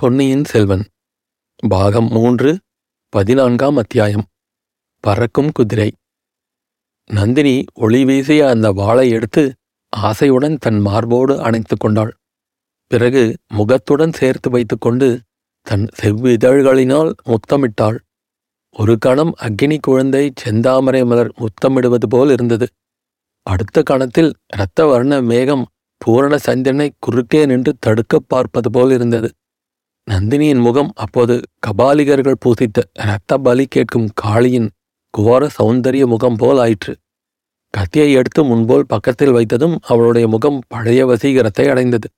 பொன்னியின் செல்வன். பாகம் மூன்று பதினான்காம் அத்தியாயம். பறக்கும் குதிரை. நந்தினி ஒளி வீசிய அந்த வாளை எடுத்து ஆசையுடன் தன் மார்போடு அணைத்துக் கொண்டாள். பிறகு முகத்துடன் சேர்த்து வைத்துக்கொண்டு தன் செவ்விதழ்களினால் முத்தமிட்டாள். ஒரு கணம் அக்னி குழந்தை செந்தாமரை மலர் முத்தமிடுவது போல் இருந்தது. அடுத்த கணத்தில் இரத்த வர்ண மேகம் பூரண சந்திரனை குறுக்கே நின்று தடுக்கப் பார்ப்பது போல் இருந்தது. நந்தினியின் முகம் அப்போது கபாலிகர்கள் பூசித்த இரத்த பலி கேட்கும் காளியின் குவார சௌந்தரிய முகம் போல் ஆயிற்று. கத்தியை எடுத்து முன்போல் பக்கத்தில் வைத்ததும் அவளுடைய முகம் பழைய வசீகரத்தை அடைந்தது.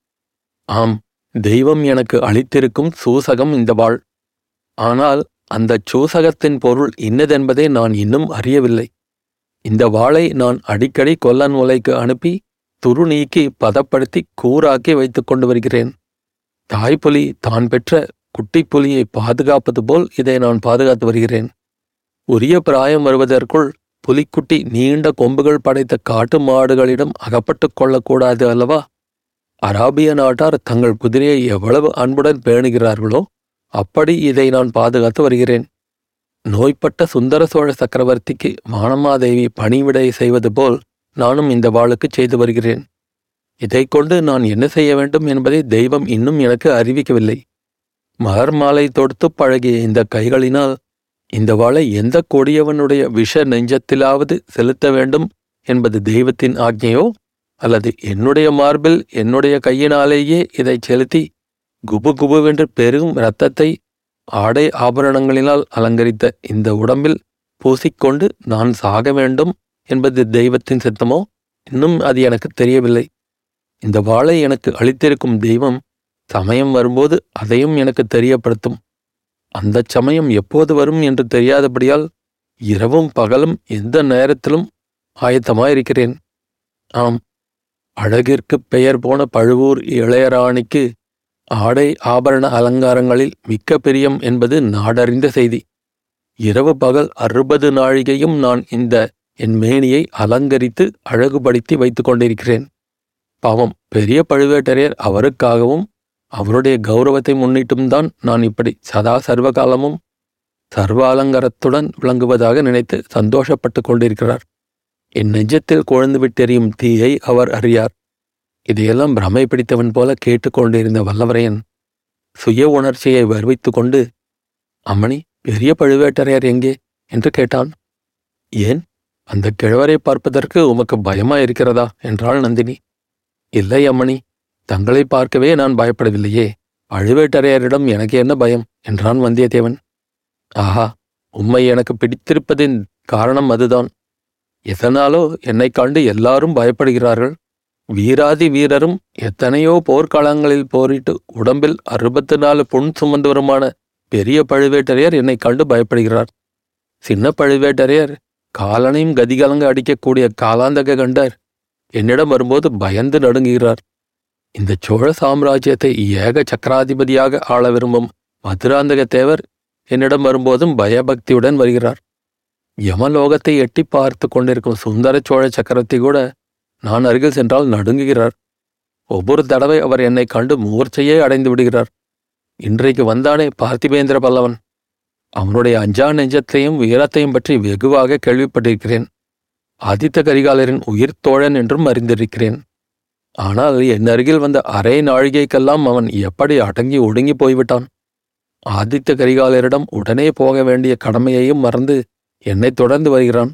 ஆம் தெய்வம் எனக்கு அளித்திருக்கும் சூசகம் இந்த வாழ். ஆனால் அந்த சூசகத்தின் பொருள் இன்னதென்பதை நான் இன்னும் அறியவில்லை. இந்த வாளை நான் அடிக்கடி கொல்லன் உலைக்கு அனுப்பி துரு நீக்கி பதப்படுத்தி கூறாக்கி வைத்துக் கொண்டு வருகிறேன். தாய்ப்புலி தான் பெற்ற குட்டிப்புலியை பாதுகாப்பது போல் இதை நான் பாதுகாத்து வருகிறேன். உரிய பிராயம் வருவதற்குள் புலிக்குட்டி நீண்ட கொம்புகள் படைத்த காட்டு மாடுகளிடம் அகப்பட்டுக் கொள்ளக்கூடாது அல்லவா? அராபிய நாட்டார் தங்கள் குதிரையை எவ்வளவு அன்புடன் பேணுகிறார்களோ அப்படி இதை நான் பாதுகாத்து வருகிறேன். நோய்பட்ட சுந்தர சோழ சக்கரவர்த்திக்கு வானமாதேவி பணிவிடை செய்வது போல் நானும் இந்த வாளுக்கு செய்து வருகிறேன். இதைக் கொண்டு நான் என்ன செய்ய வேண்டும் என்பதை தெய்வம் இன்னும் எனக்கு அறிவிக்கவில்லை. மகர் மாலை தொடுத்து பழகிய இந்த கைகளினால் இந்த வாளை எந்த கொடியவனுடைய விஷ நெஞ்சத்திலாவது செலுத்த வேண்டும் என்பது தெய்வத்தின் ஆக்ஞையோ? அல்லது என்னுடைய மார்பில் என்னுடைய கையினாலேயே இதை செலுத்தி குபு குபுவென்று பெருகும் இரத்தத்தை ஆடை ஆபரணங்களினால் அலங்கரித்த இந்த உடம்பில் பூசிக்கொண்டு நான் சாக வேண்டும் என்பது தெய்வத்தின் சித்தமோ? இன்னும் அது எனக்கு தெரியவில்லை. இந்த வாளை எனக்கு அளித்திருக்கும் தெய்வம் சமயம் வரும்போது அதையும் எனக்கு தெரியப்படுத்தும். அந்தச் சமயம் எப்போது வரும் என்று தெரியாதபடியால் இரவும் பகலும் எந்த நேரத்திலும் ஆயத்தமாயிருக்கிறேன். ஆம் அழகிற்குப் பெயர் போன பழுவூர் இளையராணிக்கு ஆடை ஆபரண அலங்காரங்களில் மிக்க பிரியம் என்பது நாடறிந்த செய்தி. இரவு பகல் அறுபது நாழிகையும் நான் இந்த என் மேனியை அலங்கரித்து அழகுபடுத்தி வைத்துக் கொண்டிருக்கிறேன். பாவம் பெரிய பழுவேட்டரையர் அவருக்காகவும் அவருடைய கௌரவத்தை முன்னிட்டும் தான் நான் இப்படி சதா சர்வகாலமும் சர்வ அலங்காரத்துடன் விளங்குவதாக நினைத்து சந்தோஷப்பட்டுக் கொண்டிருக்கிறார். என் நெஞ்சத்தில் குழந்து விட்டெறியும் தீயை அவர் அறியார். இதையெல்லாம் பிரமை பிடித்தவன் போல கேட்டுக்கொண்டிருந்த வல்லவரையன் சுய உணர்ச்சியை வருவித்து கொண்டு அம்மணி பெரிய பழுவேட்டரையர் எங்கே? என்று கேட்டான். ஏன்? அந்த கிழவரை பார்ப்பதற்கு உமக்கு பயமா இருக்கிறதா என்றாள் நந்தினி. இல்லை அம்மணி தங்களை பார்க்கவே நான் பயப்படவில்லையே. பழுவேட்டரையரிடம் எனக்கு என்ன பயம்? என்றான் வந்தியத்தேவன். ஆஹா உம்மை எனக்கு பிடித்திருப்பதின் காரணம் அதுதான். எதனாலோ என்னைக் கண்டு எல்லாரும் பயப்படுகிறார்கள். வீராதி வீரரும் எத்தனையோ போர்க்களங்களில் போரிட்டு உடம்பில் அறுபத்து நாலு புண் சுமந்தவருமான பெரிய பழுவேட்டரையர் என்னைக் கண்டு பயப்படுகிறார். சின்ன பழுவேட்டரையர் காலனையும் கதிகலங்க அடிக்கக்கூடிய காலாந்தக கண்டர். என்னிடம் வரும்போது பயந்து நடுங்குகிறார். இந்த சோழ சாம்ராஜ்யத்தை ஏக சக்கராதிபதியாக ஆள விரும்பும் மதுராந்தக தேவர் என்னிடம் வரும்போதும் பயபக்தியுடன் வருகிறார். யமலோகத்தை எட்டி பார்த்து கொண்டிருக்கும் சுந்தர சோழ சக்கரவர்த்தி கூட நான் அருகில் சென்றால் நடுங்குகிறார். ஒவ்வொரு தடவை அவர் என்னை கண்டு மூர்ச்சையே அடைந்து விடுகிறார். இன்றைக்கு வந்தானே பார்த்திபேந்திர பல்லவன். அவனுடைய அஞ்சா நெஞ்சத்தையும் வீரத்தையும் பற்றி வெகுவாக கேள்விப்பட்டிருக்கிறேன். ஆதித்த கரிகாலரின் உயிர் தோழன் என்றும் அறிந்திருக்கிறேன். ஆனால் என் அருகில் வந்த அரை நாழிகைக்கெல்லாம் அவன் எப்படி அடங்கி ஒடுங்கி போய்விட்டான்? ஆதித்த கரிகாலரிடம் உடனே போக வேண்டிய கடமையையும் மறந்து என்னை தொடர்ந்து வருகிறான்.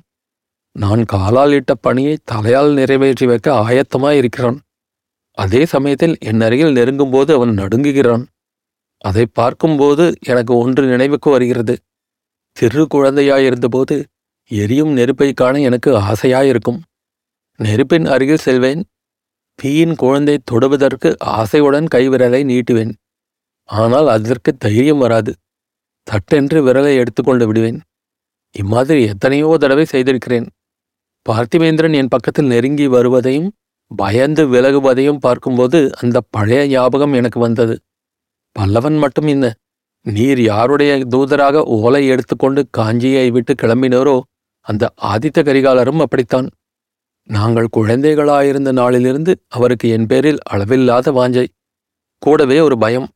நான் காலால் இட்ட பணியை தலையால் நிறைவேற்றி வைக்க ஆயத்தமாயிருக்கிறான். அதே சமயத்தில் என் அருகில் நெருங்கும்போது அவன் நடுங்குகிறான். அதை பார்க்கும்போது எனக்கு ஒன்று நினைவுக்கு வருகிறது. சிறு குழந்தையாயிருந்தபோது எரியும் நெருப்பை காண எனக்கு ஆசையாயிருக்கும். நெருப்பின் அருகில் செல்வேன். தீயின் குழந்தை தொடுவதற்கு ஆசையுடன் கைவிரலை நீட்டுவேன். ஆனால் அதற்கு தைரியம் வராது. தட்டென்று விரலை எடுத்துக்கொண்டு விடுவேன். இம்மாதிரி எத்தனையோ தடவை செய்திருக்கிறேன். பார்த்திவேந்திரன் என் பக்கத்தில் நெருங்கி வருவதையும் பயந்து விலகுவதையும் பார்க்கும்போது அந்த பழைய ஞாபகம் எனக்கு வந்தது. பல்லவன் மட்டும் என்ன நீர் யாருடைய தூதராக ஓலை எடுத்துக்கொண்டு காஞ்சியை விட்டு கிளம்பினோரோ அந்த ஆதித்த கரிகாலரும் அப்படித்தான். நாங்கள் குழந்தைகளாயிருந்த நாளிலிருந்து அவருக்கு என் பேரில் அளவில்லாத வாஞ்சை கூடவே ஒரு பயம்.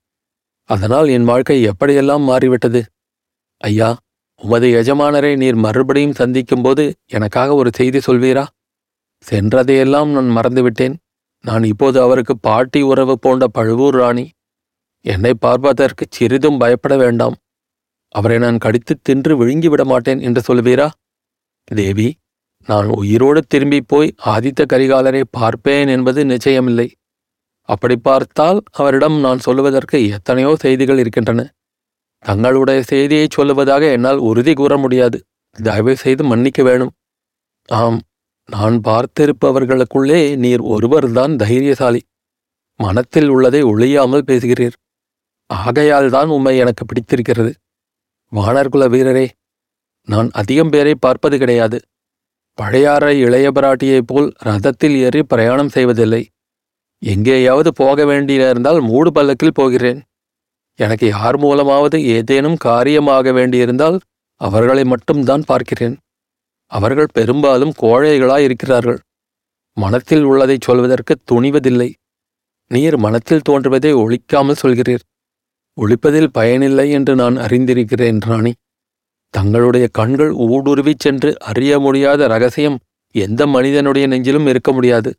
அதனால் என் வாழ்க்கை எப்படியெல்லாம் மாறிவிட்டது? ஐயா உமது எஜமானரை நீர் மறுபடியும் சந்திக்கும்போது எனக்காக ஒரு செய்தி சொல்வீரா? சென்றதையெல்லாம் நான் மறந்துவிட்டேன். நான் இப்போது அவருக்கு பாட்டி உறவு போன்ற பழுவூர் ராணி. என்னை பார்ப்பதற்கு சிறிதும் பயப்பட வேண்டாம். அவரை நான் கடித்து தின்று விழுங்கிவிட மாட்டேன் என்று சொல்வீரா? தேவி நான் உயிரோடு திரும்பி போய் ஆதித்த கரிகாலரை பார்ப்பேன் என்பது நிச்சயமில்லை. அப்படி பார்த்தால் அவரிடம் நான் சொல்லுவதற்கு எத்தனையோ செய்திகள் இருக்கின்றன. தங்களுடைய செய்தியை சொல்லுவதாக என்னால் உறுதி கூற முடியாது. தயவு செய்து மன்னிக்க வேணும். ஆம் நான் பார்த்திருப்பவர்களுக்குள்ளே நீர் ஒருவர்தான் தைரியசாலி. மனத்தில் உள்ளதை ஒழியாமல் பேசுகிறீர். ஆகையால் தான் உம்மை எனக்கு பிடித்திருக்கிறது. வானர்குல வீரரே நான் அதிகம் பேரை பார்ப்பது கிடையாது. பழையாறை இளைய பிராட்டியைப் போல் ரதத்தில் ஏறி பிரயாணம் செய்வதில்லை. எங்கேயாவது போக வேண்டியிருந்தால் மூடு பல்லக்கில் போகிறேன். எனக்கு யார் மூலமாவது ஏதேனும் காரியமாக வேண்டியிருந்தால் அவர்களை மட்டும்தான் பார்க்கிறேன். அவர்கள் பெரும்பாலும் கோழைகளாயிருக்கிறார்கள் மனத்தில் உள்ளதைச் சொல்வதற்கு துணிவதில்லை. நீர் மனத்தில் தோன்றுவதை ஒழிக்காமல் சொல்கிறீர். ஒழிப்பதில் பயனில்லை என்று நான் அறிந்திருக்கிறேன் ராணி. தங்களுடைய கண்கள் ஊடுருவிச் சென்று அறிய முடியாத ரகசியம் எந்த மனிதனுடைய நெஞ்சிலும் இருக்க முடியாது.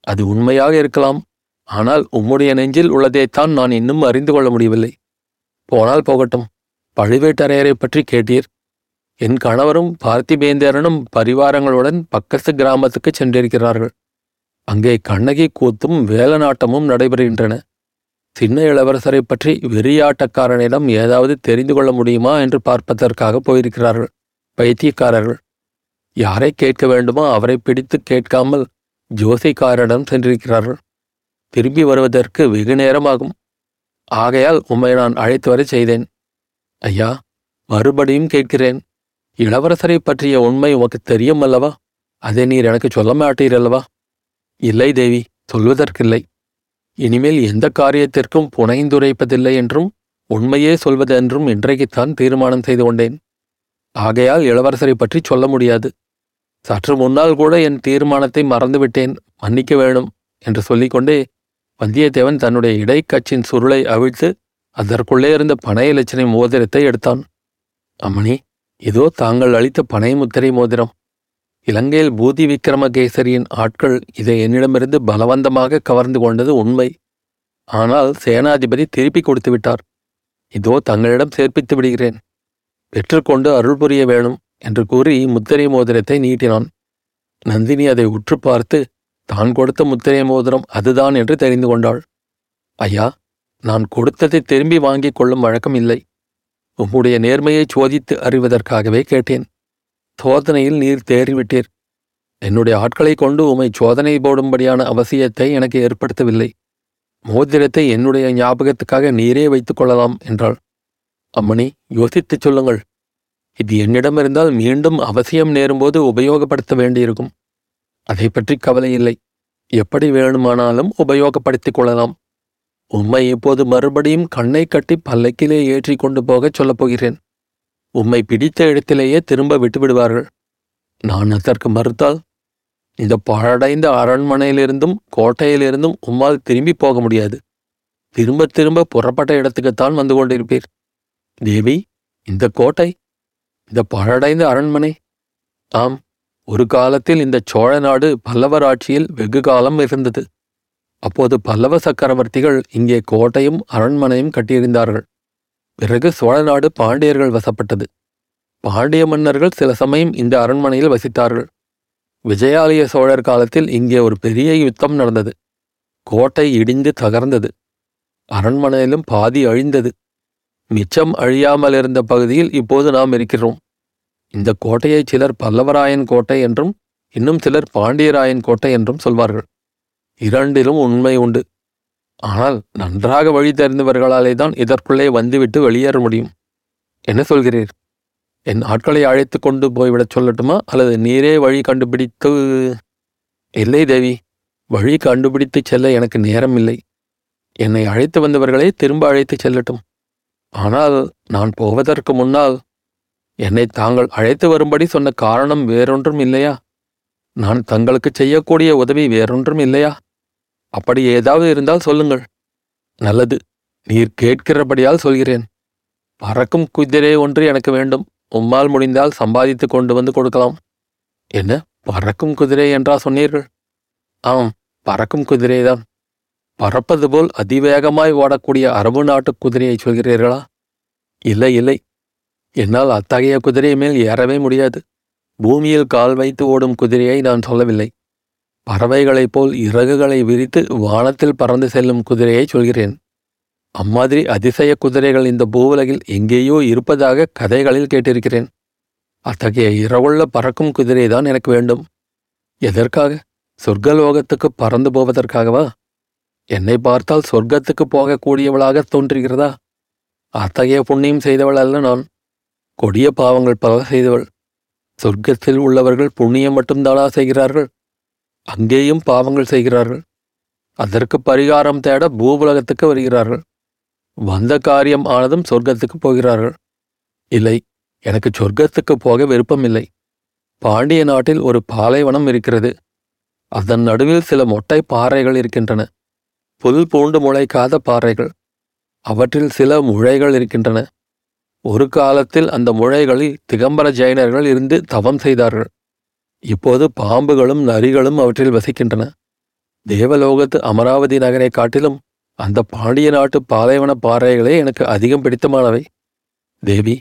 அது உண்மையாக இருக்கலாம். ஆனால் உம்முடைய நெஞ்சில் உள்ளதைத்தான் நான் இன்னும் அறிந்து கொள்ள முடியவில்லை. போனால் போகட்டும். பழுவேட்டரையரை பற்றி கேட்டீர். என் கணவரும் பார்த்திபேந்திரனும் பரிவாரங்களுடன் பக்கத்து கிராமத்துக்கு சென்றிருக்கிறார்கள். அங்கே கண்ணகி கூத்தும் வேலநாட்டமும் நடைபெறுகின்றன. சின்ன இளவரசரை பற்றி வெறியாட்டக்காரனிடம் ஏதாவது தெரிந்து கொள்ள முடியுமா என்று பார்ப்பதற்காக போயிருக்கிறார்கள். பைத்தியக்காரர்கள். யாரை கேட்க வேண்டுமோ அவரை பிடித்து கேட்காமல் ஜோசிக்காரரிடம் சென்றிருக்கிறார்கள். திரும்பி வருவதற்கு வெகு நேரமாகும். ஆகையால் உம்மை நான் அழைத்து வர செய்தேன். ஐயா மறுபடியும் கேட்கிறேன். இளவரசரை பற்றிய உண்மை உமக்கு தெரியும் அல்லவா அதை நீர் எனக்கு சொல்ல மாட்டீரல்லவா? இல்லை தேவி சொல்வதற்கில்லை. இனிமேல் எந்த காரியத்திற்கும் புனைந்துரைப்பதில்லை என்றும் உண்மையே சொல்வதென்றும் இன்றைக்குத்தான் தீர்மானம் செய்து கொண்டேன். ஆகையால் இளவரசரை பற்றி சொல்ல முடியாது. சற்று முன்னால் கூட என் தீர்மானத்தை மறந்துவிட்டேன். மன்னிக்க வேணும் என்று சொல்லிக்கொண்டே வந்தியத்தேவன் தன்னுடைய இடைக்கச்சின் சுருளை அவிழ்த்து அதற்குள்ளே இருந்த பனை இலச்சினை மோதிரத்தை எடுத்தான். அம்மணி இதோ தாங்கள் அளித்த பனை முத்திரை மோதிரம். இலங்கையில் பூதி விக்ரமகேசரியின் ஆட்கள் இதை என்னிடமிருந்து பலவந்தமாக கவர்ந்து கொண்டது உண்மை. ஆனால் சேனாதிபதி திருப்பி கொடுத்து விட்டார். இதோ தங்களிடம் சேர்ப்பித்து விடுகிறேன். பெற்றுக்கொண்டு அருள் புரிய வேணும் என்று கூறி முத்திரை மோதிரத்தை நீட்டினான். நந்தினி அதை உற்று பார்த்து தான் கொடுத்த முத்திரை மோதிரம் அதுதான் என்று தெரிந்து கொண்டாள். ஐயா நான் கொடுத்ததை திரும்பி வாங்கிக் கொள்ளும் வழக்கம் இல்லை. உம்முடைய நேர்மையை சோதித்து அறிவதற்காகவே கேட்டேன். சோதனையில் நீர் தேறிவிட்டீர். என்னுடைய ஆட்களை கொண்டு உமை சோதனை போடும்படியான அவசியத்தை எனக்கு ஏற்படுத்தவில்லை. மோதிரத்தை என்னுடைய ஞாபகத்துக்காக நீரே வைத்துக் கொள்ளலாம் என்றாள். அம்மணி யோசித்துச் சொல்லுங்கள். இது என்னிடம் இருந்தால் மீண்டும் அவசியம் நேரும்போது உபயோகப்படுத்த வேண்டியிருக்கும். அதை பற்றி கவலை இல்லை. எப்படி வேணுமானாலும் உபயோகப்படுத்திக் கொள்ளலாம். உம்மை இப்போது மறுபடியும் கண்ணை கட்டி பல்லக்கிலே ஏற்றி கொண்டு போகச் சொல்லப் போகிறேன். உம்மை பிடித்த இடத்திலேயே திரும்ப விட்டுவிடுவார்கள். நான் அதற்கு மறுத்தால் இந்த பாழடைந்த அரண்மனையிலிருந்தும் கோட்டையிலிருந்தும் உம்மால் திரும்பி போக முடியாது. திரும்ப திரும்ப புறப்பட்ட இடத்துக்குத்தான் வந்து கொண்டிருப்பீர். தேவி இந்த கோட்டை இந்த பழடைந்த அரண்மனை ஆம் ஒரு காலத்தில் இந்த சோழ நாடு பல்லவர் ஆட்சியில் வெகு காலம் இருந்தது. அப்போது பல்லவ சக்கரவர்த்திகள் இங்கே கோட்டையும் அரண்மனையும் கட்டியிருந்தார்கள். பிறகு சோழ நாடு பாண்டியர்கள் வசப்பட்டது. பாண்டிய மன்னர்கள் சில சமயம் இந்த அரண்மனையில் வசித்தார்கள். விஜயாலய சோழர் காலத்தில் இங்கே ஒரு பெரிய யுத்தம் நடந்தது. கோட்டை இடிந்து தகர்ந்தது. அரண்மனையிலும் பாதி அழிந்தது. மிச்சம் அழியாமல் இருந்த பகுதியில் இப்போது நாம் இருக்கிறோம். இந்த கோட்டையை சிலர் பல்லவராயன் கோட்டை என்றும் இன்னும் சிலர் பாண்டியராயன் கோட்டை என்றும் சொல்வார்கள். இரண்டிலும் உண்மை உண்டு. ஆனால் நன்றாக வழி தெரிந்தவர்களாலே தான் இதற்குள்ளே வந்துவிட்டு வெளியேற முடியும். என்ன சொல்கிறீர்? என் ஆட்களை அழைத்து கொண்டு போய்விடச் சொல்லட்டுமா? அல்லது நீரே வழி கண்டுபிடித்து? இல்லை தேவி வழி கண்டுபிடித்து செல்ல எனக்கு நேரம் இல்லை என்னை அழைத்து வந்தவர்களே திரும்ப அழைத்து செல்லட்டும். ஆனால் நான் போவதற்கு முன்னால் என்னை தாங்கள் அழைத்து வரும்படி சொன்ன காரணம் வேறொன்றும் இல்லையா? நான் தங்களுக்கு செய்யக்கூடிய உதவி வேறொன்றும் இல்லையா? அப்படி ஏதாவது இருந்தால் சொல்லுங்கள். நல்லது நீர் கேட்கிறபடியால் சொல்கிறேன். பறக்கும் குதிரை ஒன்று எனக்கு வேண்டும். உம்மால் முடிந்தால் சம்பாதித்து கொண்டு வந்து கொடுக்கலாம். என்ன? பறக்கும் குதிரை என்றா சொன்னீர்கள்? ஆம் பறக்கும் குதிரைதான் பறப்பது போல் அதிவேகமாய் ஓடக்கூடிய அரபு நாட்டு குதிரையை சொல்கிறீர்களா? இல்லை இல்லை. என்னால் அத்தகைய குதிரை மேல் ஏறவே முடியாது. பூமியில் கால் வைத்து ஓடும் குதிரையை நான் சொல்லவில்லை. பறவைகளைப் போல் இறகுகளை விரித்து வானத்தில் பறந்து செல்லும் குதிரையை சொல்கிறேன். அம்மாதிரி அதிசய குதிரைகள் இந்த பூவுலகில் எங்கேயோ இருப்பதாக கதைகளில் கேட்டிருக்கிறேன். அத்தகைய இரவுள்ள பறக்கும் குதிரைதான் எனக்கு வேண்டும். எதற்காக? சொர்க்கலோகத்துக்கு பறந்து போவதற்காகவா? என்னை பார்த்தால் சொர்க்கத்துக்கு போகக்கூடியவளாக தோன்றுகிறதா? அத்தகைய புண்ணியம் செய்தவள் அல்ல நான். கொடிய பாவங்கள் பல செய்தவள். சொர்க்கத்தில் உள்ளவர்கள் புண்ணியம் மட்டும்தானா செய்கிறார்கள்? அங்கேயும் பாவங்கள் செய்கிறார்கள். அதற்கு பரிகாரம் தேட பூவுலகத்துக்கு வருகிறார்கள். வந்த காரியம் ஆனதும் சொர்க்கத்துக்கு போகிறார்கள். இல்லை எனக்கு சொர்க்கத்துக்கு போக விருப்பமில்லை. பாண்டிய நாட்டில் ஒரு பாலைவனம் இருக்கிறது. அதன் நடுவில் சில மொட்டை பாறைகள் இருக்கின்றன. புல் பூண்டு முளைக்காத பாறைகள். அவற்றில் சில முழைகள் இருக்கின்றன. ஒரு காலத்தில் அந்த முழைகளில் திகம்பர ஜெயினர்கள் இருந்து தவம் செய்தார்கள். இப்போது பாம்புகளும் நரிகளும் அவற்றில் வசிக்கின்றன. தேவலோகத்து அமராவதி நகரை காட்டிலும் அந்த பாண்டிய நாட்டு பாலைவன பாறைகளே எனக்கு அதிகம் பிடித்தமானவை. தேவி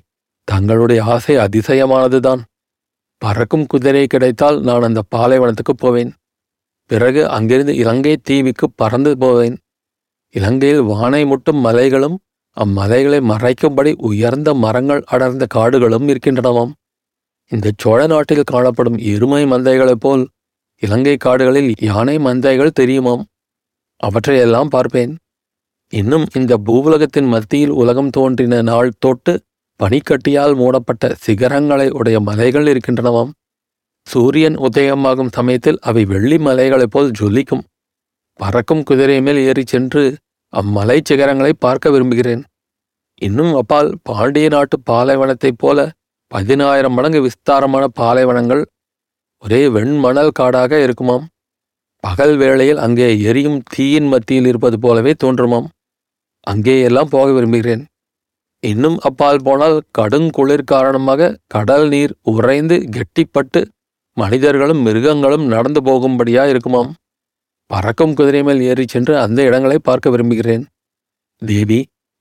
தங்களுடைய ஆசை அதிசயமானதுதான். பறக்கும் குதிரை கிடைத்தால் நான் அந்த பாலைவனத்துக்கு போவேன். பிறகு அங்கிருந்து இலங்கை தீவுக்கு பறந்து போவேன். இலங்கையில் வானை முட்டும் மலைகளும் அம்மலைகளை மறைக்கும்படி உயர்ந்த மரங்கள் அடர்ந்த காடுகளும் இருக்கின்றனவாம். இந்த சோழ நாட்டில் காணப்படும் எருமை மந்தைகளைப் போல் இலங்கை காடுகளில் யானை மந்தைகள் தெரியுமாம்? அவற்றையெல்லாம் பார்ப்பேன். இன்னும் இந்த பூவுலகத்தின் மத்தியில் உலகம் தோன்றின நாள் தொட்டு பனிக்கட்டியால் மூடப்பட்ட சிகரங்களை உடைய மலைகள் இருக்கின்றனவாம். சூரியன் உதயமாகும் சமயத்தில் அவை வெள்ளி மலைகளைப் போல் ஜொலிக்கும். பறக்கும் குதிரை மேல் ஏறிச் சென்று அம்மலை சிகரங்களை பார்க்க விரும்புகிறேன். இன்னும் அப்பால் பாண்டிய நாட்டு பாலைவனத்தைப் போல பதினாயிரம் மடங்கு விஸ்தாரமான பாலைவனங்கள் ஒரே வெண்மணல் காடாக இருக்குமாம். பகல் வேளையில் அங்கே எரியும் தீயின் மத்தியில் இருப்பது போலவே தோன்றுமாம். அங்கேயெல்லாம் போக விரும்புகிறேன். இன்னும் அப்பால் போனால் கடுங்குளிர் காரணமாக கடல் நீர் உறைந்து கெட்டிப்பட்டு மனிதர்களும் மிருகங்களும் நடந்து போகும்படியா இருக்குமாம். பறக்கும் குதிரை மேல் ஏறிச் சென்று அந்த இடங்களை பார்க்க விரும்புகிறேன். தேவி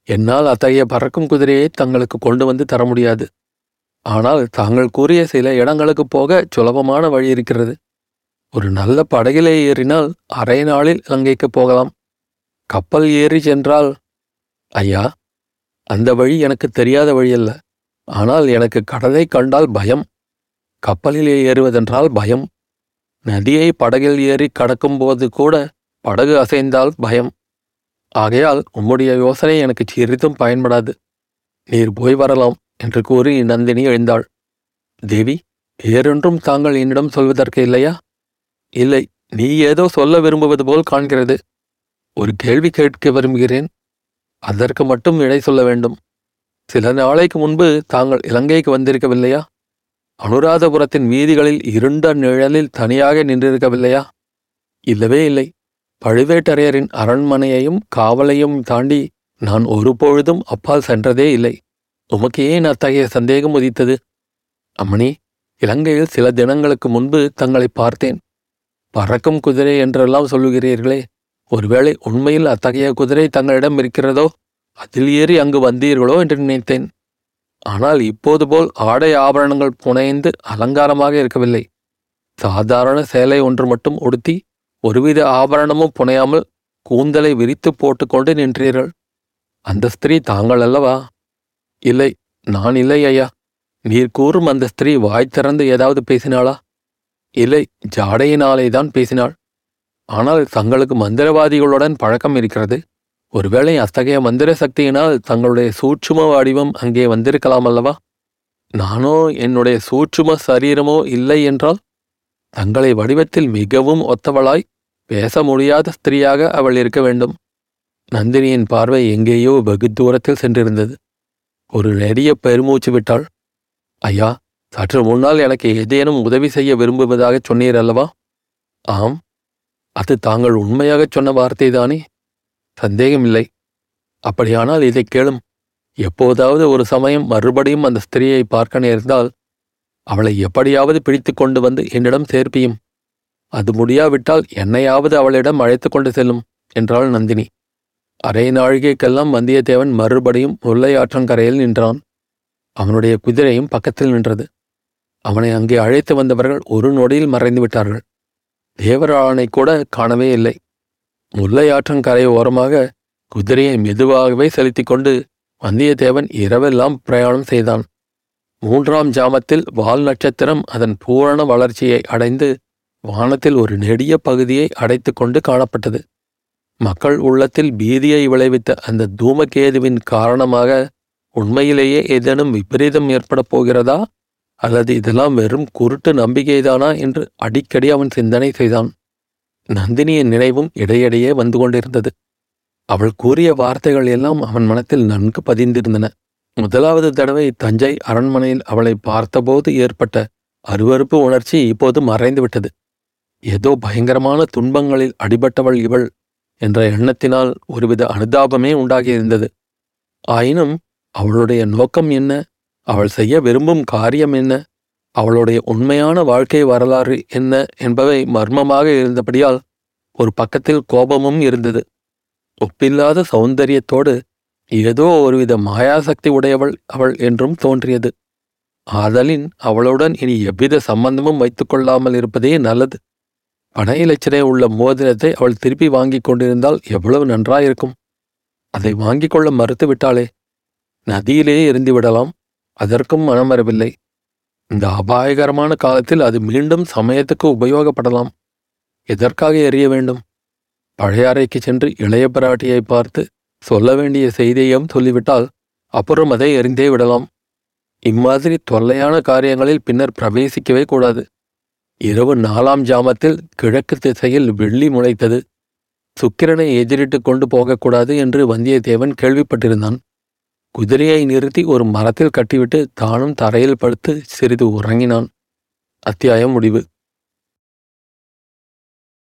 என்னால் அத்தகைய பறக்கும் குதிரையை தங்களுக்கு கொண்டு வந்து தர முடியாது. ஆனால் தாங்கள் கூறிய சில இடங்களுக்கு போக சுலபமான வழி இருக்கிறது. ஒரு நல்ல படகிலே ஏறினால் அரை நாளில் இலங்கைக்கு போகலாம். கப்பல் ஏறி சென்றால் ஐயா அந்த வழி எனக்கு தெரியாத வழியல்ல. ஆனால் எனக்கு கடலை கண்டால் பயம். கப்பலிலே ஏறுவதென்றால் பயம். நதியை படகில் ஏறி கடக்கும்போது கூட படகு அசைந்தால் பயம். ஆகையால் உம்முடைய யோசனை எனக்கு சிறிதும் பயன்படாது. நீர் போய் வரலாம். என்று கூறி நந்தினி எழுந்தாள். தேவி வேறொன்றும் தாங்கள் என்னிடம் சொல்வதற்கு இல்லையா? இல்லை நீ ஏதோ சொல்ல விரும்புவது போல் காண்கிறது. ஒரு கேள்வி கேட்க விரும்புகிறேன். அதற்கு மட்டும் விடை சொல்ல வேண்டும். சில நாளைக்கு முன்பு தாங்கள் இலங்கைக்கு வந்திருக்கவில்லையா? அனுராதபுரத்தின் வீதிகளில் இருண்ட நிழலில் தனியாக நின்றிருக்கவில்லையா? இல்லவே இல்லை. பழுவேட்டரையரின் அரண்மனையையும் காவலையும் தாண்டி நான் ஒருபொழுதும் அப்பால் சென்றதே இல்லை. உமக்கு ஏன் அத்தகைய சந்தேகம் உதித்தது? அம்மணி இலங்கையில் சில தினங்களுக்கு முன்பு தங்களை பார்த்தேன். பறக்கும் குதிரை என்றெல்லாம் சொல்லுகிறீர்களே ஒருவேளை உண்மையில் அத்தகைய குதிரை தங்களிடம் இருக்கிறதோ? அதில் ஏறி அங்கு வந்தீர்களோ என்று நினைத்தேன். ஆனால் இப்போது போல் ஆடை ஆபரணங்கள் புனைந்து அலங்காரமாக இருக்கவில்லை. சாதாரண சேலை ஒன்று மட்டும் உடுத்தி ஒருவித ஆபரணமும் புனையாமல் கூந்தலை விரித்து போட்டுக்கொண்டு நின்றீர்கள். அந்த ஸ்திரீ தாங்கள் அல்லவா? இல்லை நான் இல்லை ஐயா. நீர் கூறும் அந்த ஸ்திரீ வாய் திறந்து ஏதாவது பேசினாளா? இல்லை ஜாடையினாலே தான் பேசினாள். ஆனால் தங்களுக்கு மந்திரவாதிகளுடன் பழக்கம் இருக்கிறது. ஒருவேளை அத்தகைய மந்திர சக்தியினால் தங்களுடைய சூட்சும வடிவம் அங்கே வந்திருக்கலாம் அல்லவா? நானோ என்னுடைய சூட்சும சரீரமோ இல்லை என்றால்? தங்களை வடிவத்தில் மிகவும் ஒத்தவளாய் பேச முடியாத ஸ்திரீயாக அவள் இருக்க வேண்டும். நந்தினியின் பார்வை எங்கேயோ வெகு தூரத்தில் சென்றிருந்தது. ஒரு நெடிய பெருமூச்சு விட்டாள். ஐயா சற்று முன்னால் எனக்கு ஏதேனும் உதவி செய்ய விரும்புவதாகச் சொன்னீர் அல்லவா? ஆம் அது தாங்கள் உண்மையாகச் சொன்ன வார்த்தைதானே சந்தேகமில்லை. அப்படியானால் இதைக் கேளும். எப்போதாவது ஒரு சமயம் மறுபடியும் அந்த ஸ்திரீயை பார்க்க நேர்ந்தால் அவளை எப்படியாவது பிடித்து கொண்டு வந்து என்னிடம் சேர்ப்பியும். அது முடியாவிட்டால் என்னையாவது அவளிடம் அழைத்து கொண்டு செல்லும் என்றாள் நந்தினி. அரை நாழிகைக்கெல்லாம் வந்தியத்தேவன் மறுபடியும் முல்லையாற்றங்கரையில் நின்றான். அவனுடைய குதிரையும் பக்கத்தில் நின்றது. அவனை அங்கே அழைத்து வந்தவர்கள் ஒரு நொடியில் மறைந்து விட்டார்கள். தேவராளனை கூட காணவே இல்லை. முல்லையாற்றங்கரை ஓரமாக குதிரையை மெதுவாகவே செலுத்திக் கொண்டு வந்தியத்தேவன் இரவெல்லாம் பிரயாணம் செய்தான். மூன்றாம் ஜாமத்தில் வால் நட்சத்திரம் அதன் பூரண வளர்ச்சியை அடைந்து வானத்தில் ஒரு நெடிய பகுதியை அடைத்துக் கொண்டு காணப்பட்டது. மக்கள் உள்ளத்தில் பீதியை விளைவித்த அந்த தூமகேதுவின் காரணமாக உண்மையிலேயே ஏதேனும் விபரீதம் ஏற்படப் போகிறதா? அல்லது இதெல்லாம் வெறும் குருட்டு நம்பிக்கைதானா? என்று அடிக்கடி அவன் சிந்தனை செய்தான். நந்தினியின் நினைவும் இடையிடையே வந்து கொண்டிருந்தது. அவள் கூறிய வார்த்தைகள் எல்லாம் அவன் மனத்தில் நன்கு பதிந்திருந்தன. முதலாவது தடவை தஞ்சை அரண்மனையில் அவளை பார்த்தபோது ஏற்பட்ட அருவருப்பு உணர்ச்சி இப்போது மறைந்துவிட்டது. ஏதோ பயங்கரமான துன்பங்களில் அடிபட்டவள் இவள் என்ற எண்ணத்தினால் ஒருவித அனுதாபமே உண்டாகியிருந்தது. ஆயினும் அவளுடைய நோக்கம் என்ன? அவள் செய்ய விரும்பும் காரியம் என்ன? அவளுடைய உண்மையான வாழ்க்கை வரலாறு என்ன என்பவை மர்மமாக இருந்தபடியால் ஒரு பக்கத்தில் கோபமும் இருந்தது. ஒப்பில்லாத சௌந்தரியத்தோடு ஏதோ ஒருவித மாயாசக்தி உடையவள் அவள் என்றும் தோன்றியது. ஆதலின் அவளுடன் இனி எவ்வித சம்பந்தமும் வைத்துக்கொள்ளாமல் இருப்பதே நல்லது. பண உள்ள மோதிரத்தை அவள் திருப்பி வாங்கிக் கொண்டிருந்தால் எவ்வளவு நன்றாயிருக்கும். அதை வாங்கிக் கொள்ள மறுத்து விட்டாளே நதியிலே எரிந்து விடலாம் அதற்கும் மனம் வரவில்லை. இந்த அபாயகரமான காலத்தில் அது மீண்டும் சமயத்துக்கு உபயோகப்படலாம். எதற்காக எரிய வேண்டும்? பழையாறைக்கு சென்று இளைய பிராட்டியை பார்த்து சொல்ல வேண்டிய செய்தியையும் சொல்லிவிட்டால் அப்புறம் அதை எறிந்தே விடலாம். இம்மாதிரி தொல்லையான காரியங்களில் பின்னர் பிரவேசிக்கவே கூடாது. இரவு நாலாம் ஜாமத்தில் கிழக்கு திசையில் வெள்ளி முளைத்தது. சுக்கிரனை எதிரிட்டு கொண்டு போகக்கூடாது என்று வந்தியத்தேவன் கேள்விப்பட்டிருந்தான். குதிரையை நிறுத்தி ஒரு மரத்தில் கட்டிவிட்டு தானும் தரையில் படுத்து சிறிது உறங்கினான். அத்தியாயம் முடிவு.